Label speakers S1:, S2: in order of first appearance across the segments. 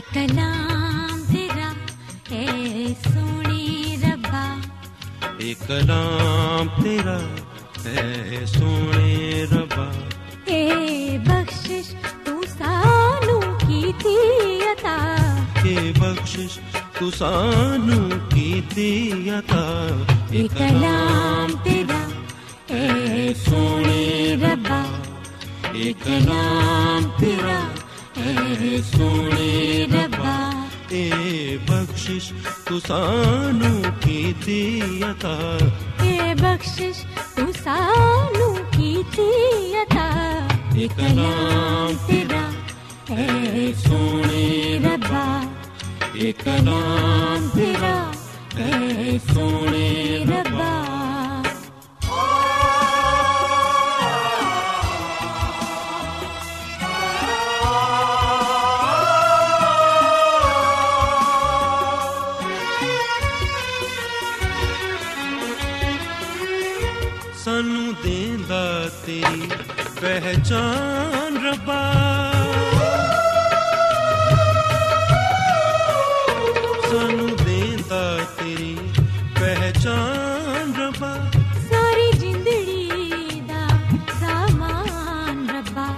S1: کلام تیرا ہے سونے ربا
S2: ایک کلام تیرا ہے سونے ربا
S1: اے بخشش تو سانو کی تھی عطا
S2: کہ بخشش تو سانو کی دی عطا
S1: ایک کلام تیرا ہے سونے ربا
S2: ایک
S1: کلام تیرا ہے سونے ربا
S2: اے بخشش تو سانو کی عطا
S1: اے بخشش تو سانو کی عطا
S2: کلام
S1: تیرا ہے سونے ربا۔
S2: ایک کلام
S1: تیرا ہے سونے ربا۔
S2: تیری پہچان ربا۔ سانو دیندا تیری پہچان ربا۔
S1: ساری زندگی دا سامان ربا۔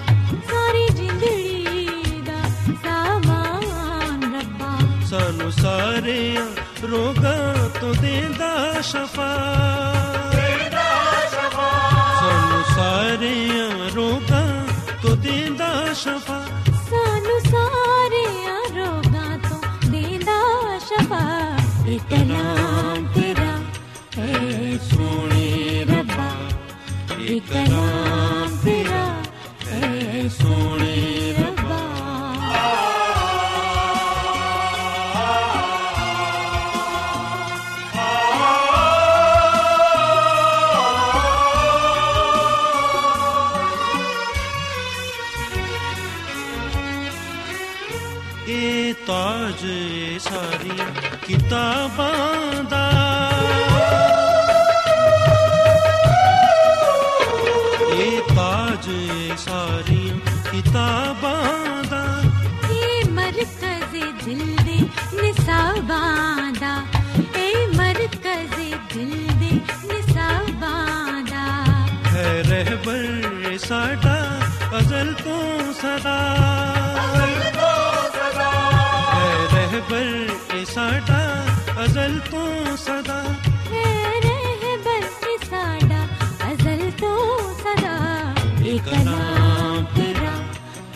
S1: ساری زندگی دا سامان ربا۔
S2: سانو سارے روگاں تو دیندا شفا۔ شفا۔
S1: سانو سارے روگاں تو دیندا شفا۔ ایک تیرا اے سونے ربا ایک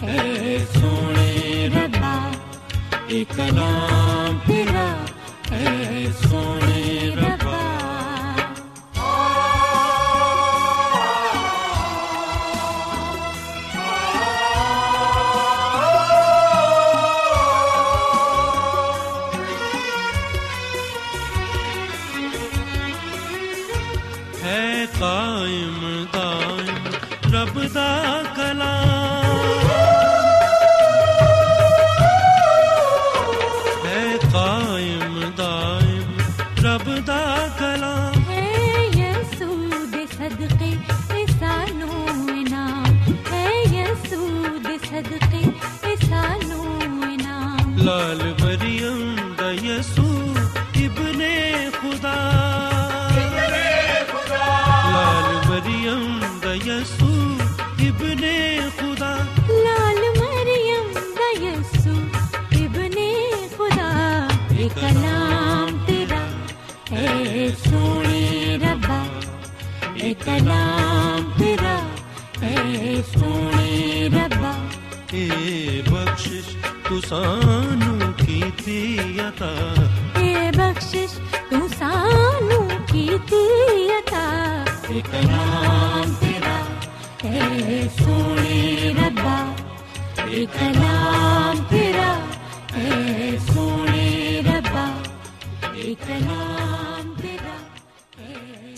S1: ہے۔ سونے ربا ایک نام تیرا ہے۔ سونے ربا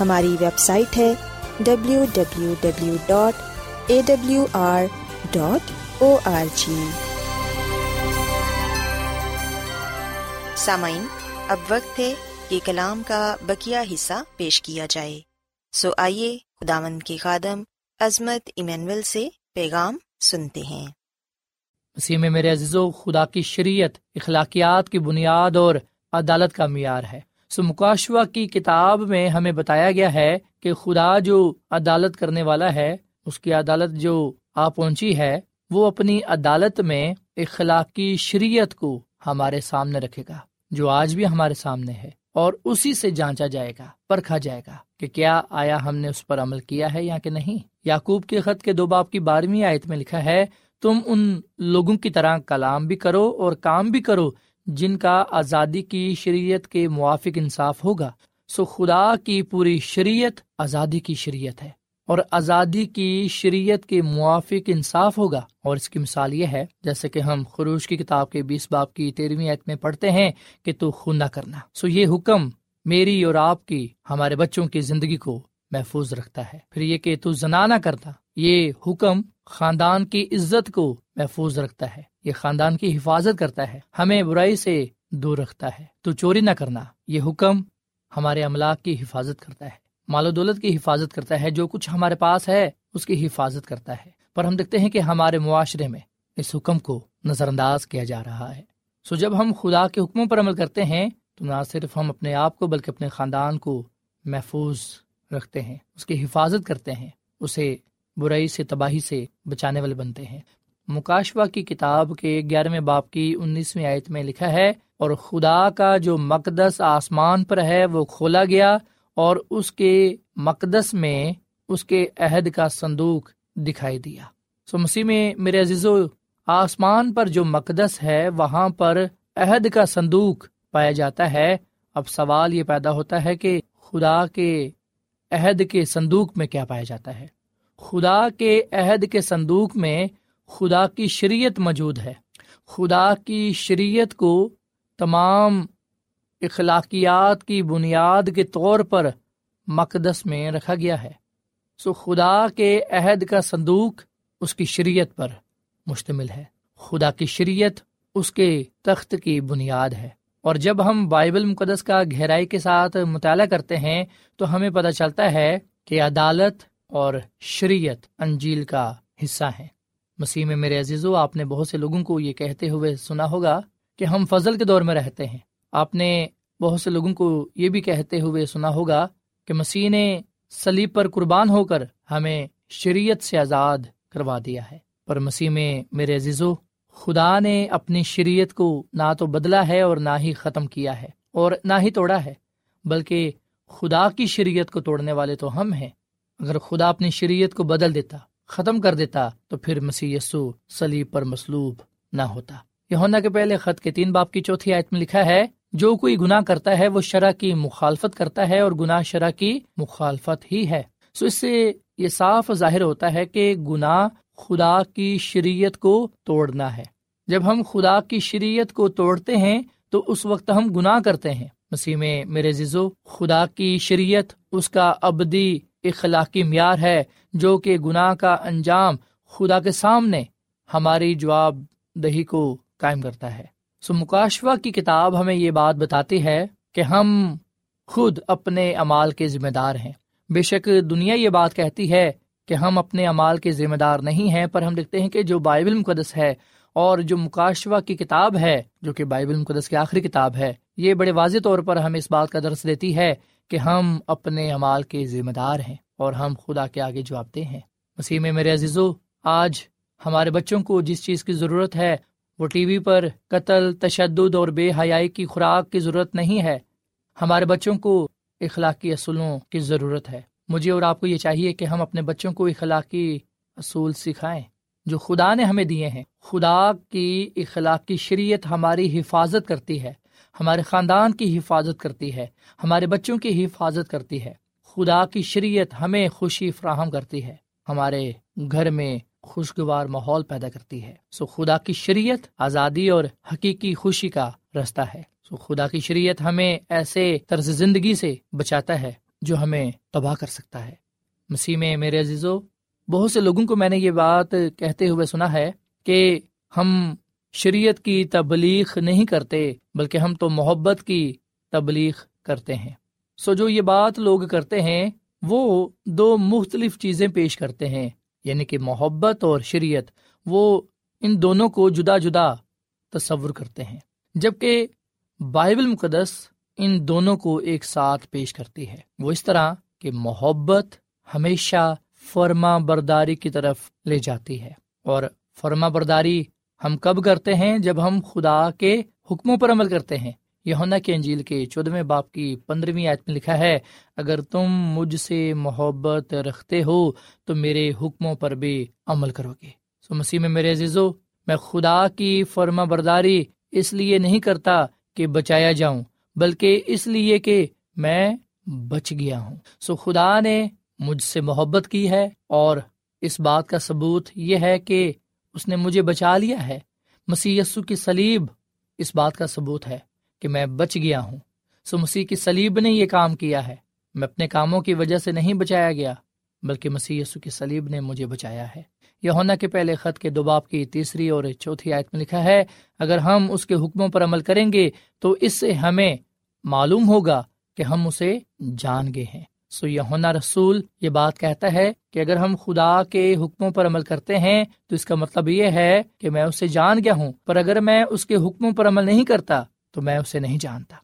S3: ہماری ویب سائٹ ہے W W W dot A W R dot O R G سامعین، اب وقت ہے کہ کلام کا بکیا حصہ پیش کیا جائے۔ سو آئیے خداوند کے خادم عظمت ایمینول سے پیغام سنتے ہیں۔
S4: مسیح میں میرے عزیز و خدا کی شریعت، اخلاقیات کی بنیاد اور عدالت کا معیار ہے۔ سو مکاشوا کی کتاب میں ہمیں بتایا گیا ہے کہ خدا جو عدالت کرنے والا ہے، اس کی عدالت جو آ پہنچی ہے، وہ اپنی عدالت میں اخلاقی شریعت کو ہمارے سامنے رکھے گا، جو آج بھی ہمارے سامنے ہے، اور اسی سے جانچا جائے گا، پرکھا جائے گا کہ کیا آیا ہم نے اس پر عمل کیا ہے یا کہ نہیں۔ یعقوب کے خط کے دو باپ کی بارہویں آیت میں لکھا ہے، تم ان لوگوں کی طرح کلام بھی کرو اور کام بھی کرو جن کا آزادی کی شریعت کے موافق انصاف ہوگا، سو خدا کی پوری شریعت آزادی کی شریعت ہے اور آزادی کی شریعت کے موافق انصاف ہوگا۔ اور اس کی مثال یہ ہے، جیسے کہ ہم خروش کی کتاب کے بیس باپ کی تیرہویں عید میں پڑھتے ہیں کہ تو خون نہ کرنا۔ سو یہ حکم میری اور آپ کی، ہمارے بچوں کی زندگی کو محفوظ رکھتا ہے۔ پھر یہ کہ تو زنا نہ کرتا، یہ حکم خاندان کی عزت کو محفوظ رکھتا ہے، یہ خاندان کی حفاظت کرتا ہے، ہمیں برائی سے دور رکھتا ہے۔ تو چوری نہ کرنا، یہ حکم ہمارے املاک کی حفاظت کرتا ہے۔ مال و دولت کی حفاظت کرتا ہے، جو کچھ ہمارے پاس ہے، اس کی حفاظت کرتا ہے۔ پر ہم دیکھتے ہیں کہ ہمارے معاشرے میں اس حکم کو نظر انداز کیا جا رہا ہے۔ سو جب ہم خدا کے حکموں پر عمل کرتے ہیں، تو نہ صرف ہم اپنے آپ کو، بلکہ اپنے خاندان کو محفوظ رکھتے ہیں، اس کی حفاظت کرتے ہیں، اسے برائی سے، تباہی سے بچانے والے بنتے ہیں۔ مکاشوا کی کتاب کے گیارہویں باپ کی انیسویں آیت میں لکھا ہے، اور خدا کا جو مقدس آسمان پر ہے، وہ کھولا گیا، اور اس کے مقدس میں اس کے عہد کا صندوق دکھائی دیا۔ سو مسیح میں میرے عزیز و آسمان پر جو مقدس ہے، وہاں پر عہد کا صندوق پایا جاتا ہے۔ اب سوال یہ پیدا ہوتا ہے کہ خدا کے عہد کے صندوق میں کیا پایا جاتا ہے؟ خدا کے عہد کے صندوق میں خدا کی شریعت موجود ہے۔ خدا کی شریعت کو تمام اخلاقیات کی بنیاد کے طور پر مقدس میں رکھا گیا ہے۔ سو خدا کے عہد کا صندوق اس کی شریعت پر مشتمل ہے۔ خدا کی شریعت اس کے تخت کی بنیاد ہے۔ اور جب ہم بائبل مقدس کا گہرائی کے ساتھ مطالعہ کرتے ہیں، تو ہمیں پتہ چلتا ہے کہ عدالت اور شریعت انجیل کا حصہ ہے مسیح میں میرے عزیزو، آپ نے بہت سے لوگوں کو یہ کہتے ہوئے سنا ہوگا کہ ہم فضل کے دور میں رہتے ہیں۔ آپ نے بہت سے لوگوں کو یہ بھی کہتے ہوئے سنا ہوگا کہ مسیح نے سلیب پر قربان ہو کر ہمیں شریعت سے آزاد کروا دیا ہے۔ پر مسیح میں میرے عزیزو، خدا نے اپنی شریعت کو نہ تو بدلا ہے اور نہ ہی ختم کیا ہے اور نہ ہی توڑا ہے، بلکہ خدا کی شریعت کو توڑنے والے تو ہم ہیں۔ اگر خدا اپنی شریعت کو بدل دیتا ختم کر دیتا تو پھر مسیح یسو سلیب پر مسلوب نہ ہوتا۔ یہ کے پہلے خط کے تین باپ کی چوتھی آیت میں لکھا ہے، جو کوئی گناہ کرتا ہے وہ شرح کی مخالفت کرتا ہے اور گناہ شرح کی مخالفت ہی ہے۔ سو اس سے یہ صاف ظاہر ہوتا ہے کہ گناہ خدا کی شریعت کو توڑنا ہے۔ جب ہم خدا کی شریعت کو توڑتے ہیں تو اس وقت ہم گناہ کرتے ہیں۔ مسیح میں میرے زیزو خدا کی شریعت، اس کا ابدی اخلاقی معیار ہے جو کہ گناہ کا انجام خدا کے سامنے ہماری جواب دہی کو قائم کرتا ہے۔ سو مکاشوا کی کتاب ہمیں یہ بات بتاتی ہے کہ ہم خود اپنے امال کے ذمہ دار ہیں۔ بے شک دنیا یہ بات کہتی ہے کہ ہم اپنے امال کے ذمہ دار نہیں ہیں، پر ہم دیکھتے ہیں کہ جو بائبل مقدس ہے اور جو مکاشوا کی کتاب ہے، جو کہ بائبل مقدس کی آخری کتاب ہے، یہ بڑے واضح طور پر ہمیں اس بات کا درس دیتی ہے کہ ہم اپنے امال کے ذمہ دار ہیں اور ہم خدا کے آگے جوابتے ہیں۔ مسیح میں میرے عزیزو، آج ہمارے بچوں کو جس چیز کی ضرورت ہے، وہ ٹی وی پر قتل، تشدد اور بے حیائی کی خوراک کی ضرورت نہیں ہے۔ ہمارے بچوں کو اخلاقی اصولوں کی ضرورت ہے۔ مجھے اور آپ کو یہ چاہیے کہ ہم اپنے بچوں کو اخلاقی اصول سکھائیں جو خدا نے ہمیں دیے ہیں۔ خدا کی اخلاق کی شریعت ہماری حفاظت کرتی ہے۔ ہمارے خاندان کی حفاظت کرتی ہے، ہمارے بچوں کی حفاظت کرتی ہے۔ خدا کی شریعت ہمیں خوشی فراہم کرتی ہے۔ ہمارے گھر میں خوشگوار ماحول پیدا کرتی ہے۔ سو خدا کی شریعت آزادی اور حقیقی خوشی کا رستہ ہے۔ سو خدا کی شریعت ہمیں ایسے طرز زندگی سے بچاتا ہے جو ہمیں تباہ کر سکتا ہے۔ مسیح میں میرے عزیزو، بہت سے لوگوں کو میں نے یہ بات کہتے ہوئے سنا ہے کہ ہم شریعت کی تبلیغ نہیں کرتے، بلکہ ہم تو محبت کی تبلیغ کرتے ہیں۔ سو جو یہ بات لوگ کرتے ہیں، وہ دو مختلف چیزیں پیش کرتے ہیں۔ یعنی کہ محبت اور شریعت، وہ ان دونوں کو جدا جدا تصور کرتے ہیں۔ جبکہ بائبل مقدس ان دونوں کو ایک ساتھ پیش کرتی ہے۔ وہ اس طرح کہ محبت ہمیشہ فرما برداری کی طرف لے جاتی ہے اور فرما برداری ہم کب کرتے ہیں جب ہم خدا کے حکموں پر عمل کرتے ہیں؟ یونا کے انجیل کے چودہویں باپ کی پندرہویں آیت میں لکھا ہے، اگر تم مجھ سے محبت رکھتے ہو تو میرے حکموں پر بھی عمل کرو گے۔ سو مسیح میں میرے عزیزو، میں خدا کی فرما برداری اس لیے نہیں کرتا کہ بچایا جاؤں، بلکہ اس لیے کہ میں بچ گیا ہوں۔ سو خدا نے مجھ سے محبت کی ہے اور اس بات کا ثبوت یہ ہے کہ اس نے مجھے بچا لیا ہے۔ مسی کی سلیب اس بات کا ثبوت ہے کہ میں بچ گیا ہوں۔ سو مسیح کی سلیب نے یہ کام کیا ہے۔ میں اپنے کاموں کی وجہ سے نہیں بچایا گیا، بلکہ مسیح یسو کی سلیب نے مجھے بچایا ہے۔ یہ ہونا کے پہلے خط کے دباب کی تیسری اور چوتھی آیت میں لکھا ہے، اگر ہم اس کے حکموں پر عمل کریں گے تو اس سے ہمیں معلوم ہوگا کہ ہم اسے جان گئے ہیں۔ سو یہ رسول یہ بات کہتا ہے کہ اگر ہم خدا کے حکموں پر عمل کرتے ہیں تو اس کا مطلب یہ ہے کہ میں اسے جان گیا ہوں، پر اگر میں اس کے حکموں پر عمل نہیں کرتا تو میں اسے نہیں جانتا۔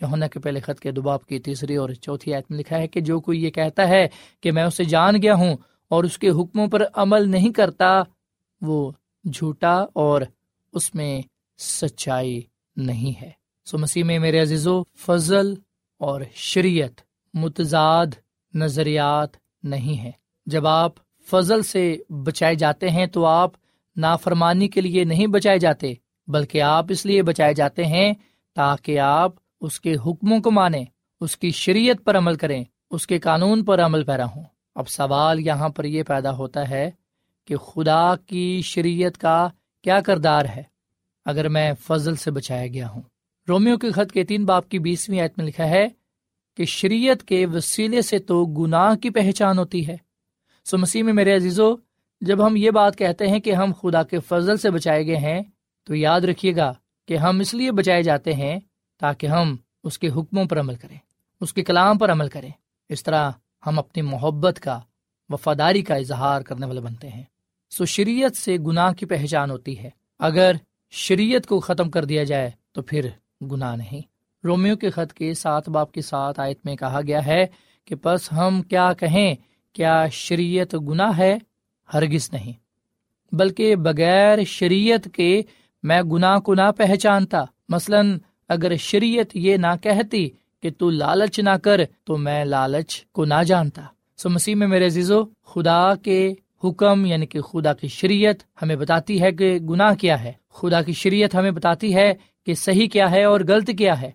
S4: یونا کے پہلے خط کے دباب کی تیسری اور چوتھی آیت میں لکھا ہے کہ جو کوئی یہ کہتا ہے کہ میں اسے جان گیا ہوں اور اس کے حکموں پر عمل نہیں کرتا، وہ جھوٹا اور اس میں سچائی نہیں ہے۔ سو مسیح میں میرے عزیزو، فضل اور شریعت متضاد نظریات نہیں ہے جب آپ فضل سے بچائے جاتے ہیں تو آپ نافرمانی کے لیے نہیں بچائے جاتے، بلکہ آپ اس لیے بچائے جاتے ہیں تاکہ آپ اس کے حکموں کو مانیں، اس کی شریعت پر عمل کریں، اس کے قانون پر عمل پیرا ہوں۔ اب سوال یہاں پر یہ پیدا ہوتا ہے کہ خدا کی شریعت کا کیا کردار ہے؟ اگر میں فضل سے بچایا گیا ہوں۔ رومیو کے خط کے تین باپ کی بیسویں آیت میں لکھا ہے کہ شریعت کے وسیلے سے تو گناہ کی پہچان ہوتی ہے۔ سو مسیح میں میرے عزیزو، جب ہم یہ بات کہتے ہیں کہ ہم خدا کے فضل سے بچائے گئے ہیں، تو یاد رکھیے گا کہ ہم اس لیے بچائے جاتے ہیں تاکہ ہم اس کے حکموں پر عمل کریں، اس کے کلام پر عمل کریں۔ اس طرح ہم اپنی محبت کا، وفاداری کا اظہار کرنے والے بنتے ہیں۔ سو شریعت سے گناہ کی پہچان ہوتی ہے۔ اگر شریعت کو ختم کر دیا جائے تو پھر گناہ نہیں۔ رومیو کے خط کے سات باپ کے ساتھ آیت میں کہا گیا ہے کہ بس ہم کیا کہیں، کیا شریعت گناہ ہے؟ ہرگز نہیں۔ بلکہ بغیر شریعت کے میں گناہ کو نہ پہچانتا۔ مثلاً اگر شریعت یہ نہ کہتی کہ تو لالچ نہ کر، تو میں لالچ کو نہ جانتا۔ سو مسیح میں میرے عزیزو، خدا کے حکم یعنی کہ خدا کی شریعت ہمیں بتاتی ہے کہ گناہ کیا ہے۔ خدا کی شریعت ہمیں بتاتی ہے کہ صحیح کیا ہے اور غلط کیا ہے۔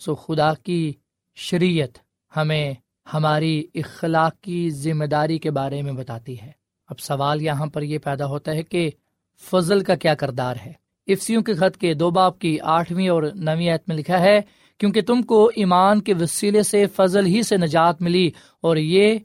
S4: سو خدا کی شریعت ہمیں ہماری اخلاق کی ذمہ داری کے بارے میں بتاتی ہے۔ اب سوال یہاں پر یہ پیدا ہوتا ہے کہ فضل کا کیا کردار ہے؟ افسیوں کے خط کے دو باپ کی آٹھویں اور نویں عیت میں لکھا ہے، کیونکہ تم کو ایمان کے وسیلے سے فضل ہی سے نجات ملی اور یہ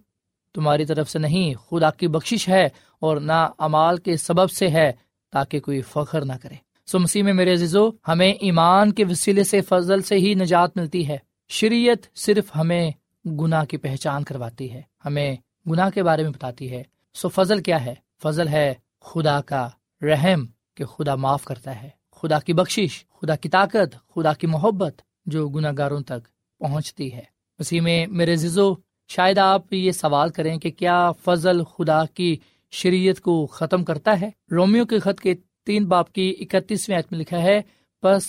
S4: تمہاری طرف سے نہیں، خدا کی بخشش ہے اور نہ امال کے سبب سے ہے تاکہ کوئی فخر نہ کرے۔ سو مسیح میں میرے عزیزو، ہمیں ایمان کے وسیلے سے، فضل سے ہی نجات ملتی ہے۔ شریعت صرف ہمیں گناہ کی پہچان کرواتی ہے۔ ہمیں گناہ کے بارے میں بتاتی ہے۔ سو فضل کیا ہے؟ فضل ہے خدا کا رحم کہ خدا معاف کرتا ہے۔ خدا کی بخشش، خدا کی طاقت، خدا کی محبت جو گناہ گاروں تک پہنچتی ہے۔ اسی میں میرے ززو شاید آپ یہ سوال کریں کہ کیا فضل خدا کی شریعت کو ختم کرتا ہے؟ رومیو کے خط کے تین باپ کی اکتیسویں میں لکھا ہے بس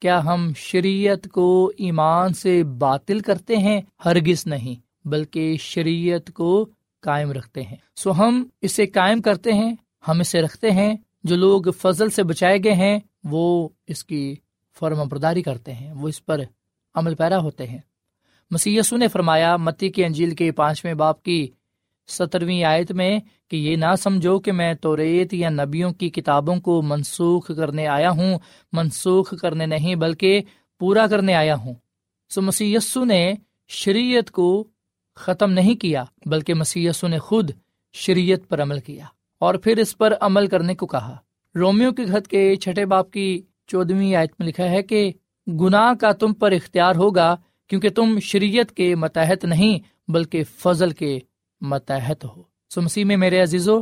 S4: کیا ہم شریعت کو ایمان سے باطل کرتے ہیں؟ ہرگز نہیں، بلکہ شریعت کو قائم رکھتے ہیں۔ سو ہم اسے قائم کرتے ہیں، ہم اسے رکھتے ہیں۔ جو لوگ فضل سے بچائے گئے ہیں، وہ اس کی فرم برداری کرتے ہیں، وہ اس پر عمل پیرا ہوتے ہیں۔ مسی نے فرمایا، متی کی انجیل کے پانچویں باپ کی سترویں آیت میں کہ یہ نہ سمجھو کہ میں تو ریت یا نبیوں کی کتابوں کو منسوخ کرنے آیا ہوں، منسوخ کرنے نہیں بلکہ پورا کرنے آیا ہوں۔ سو مسی نے شریعت کو ختم نہیں کیا، بلکہ مسی نے خود شریعت پر عمل کیا اور پھر اس پر عمل کرنے کو کہا۔ رومیو کے خط کے چھٹے باپ کی چودہویں آیت میں لکھا ہے کہ گناہ کا تم پر اختیار ہوگا کیونکہ تم شریعت کے متحد نہیں، بلکہ فضل کے متحد ہو۔ سمسی میں میرے عزیزو،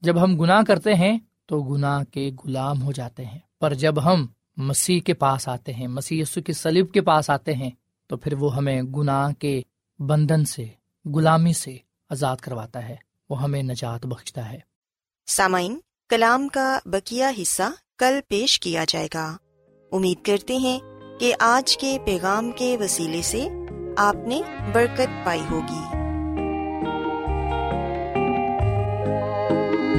S4: جب ہم گناہ کرتے ہیں تو گناہ کے غلام ہو جاتے ہیں۔ پر جب ہم مسیح کے پاس آتے ہیں، مسیح یسو کے سلیب کے پاس آتے ہیں، تو پھر وہ ہمیں گناہ کے بندھن سے، غلامی سے آزاد کرواتا ہے۔ وہ ہمیں نجات بخشتا ہے۔
S5: سامعین، کلام کا بکیا حصہ کل پیش کیا جائے گا۔ امید کرتے ہیں کہ آج کے پیغام کے وسیلے سے آپ نے برکت پائی ہوگی۔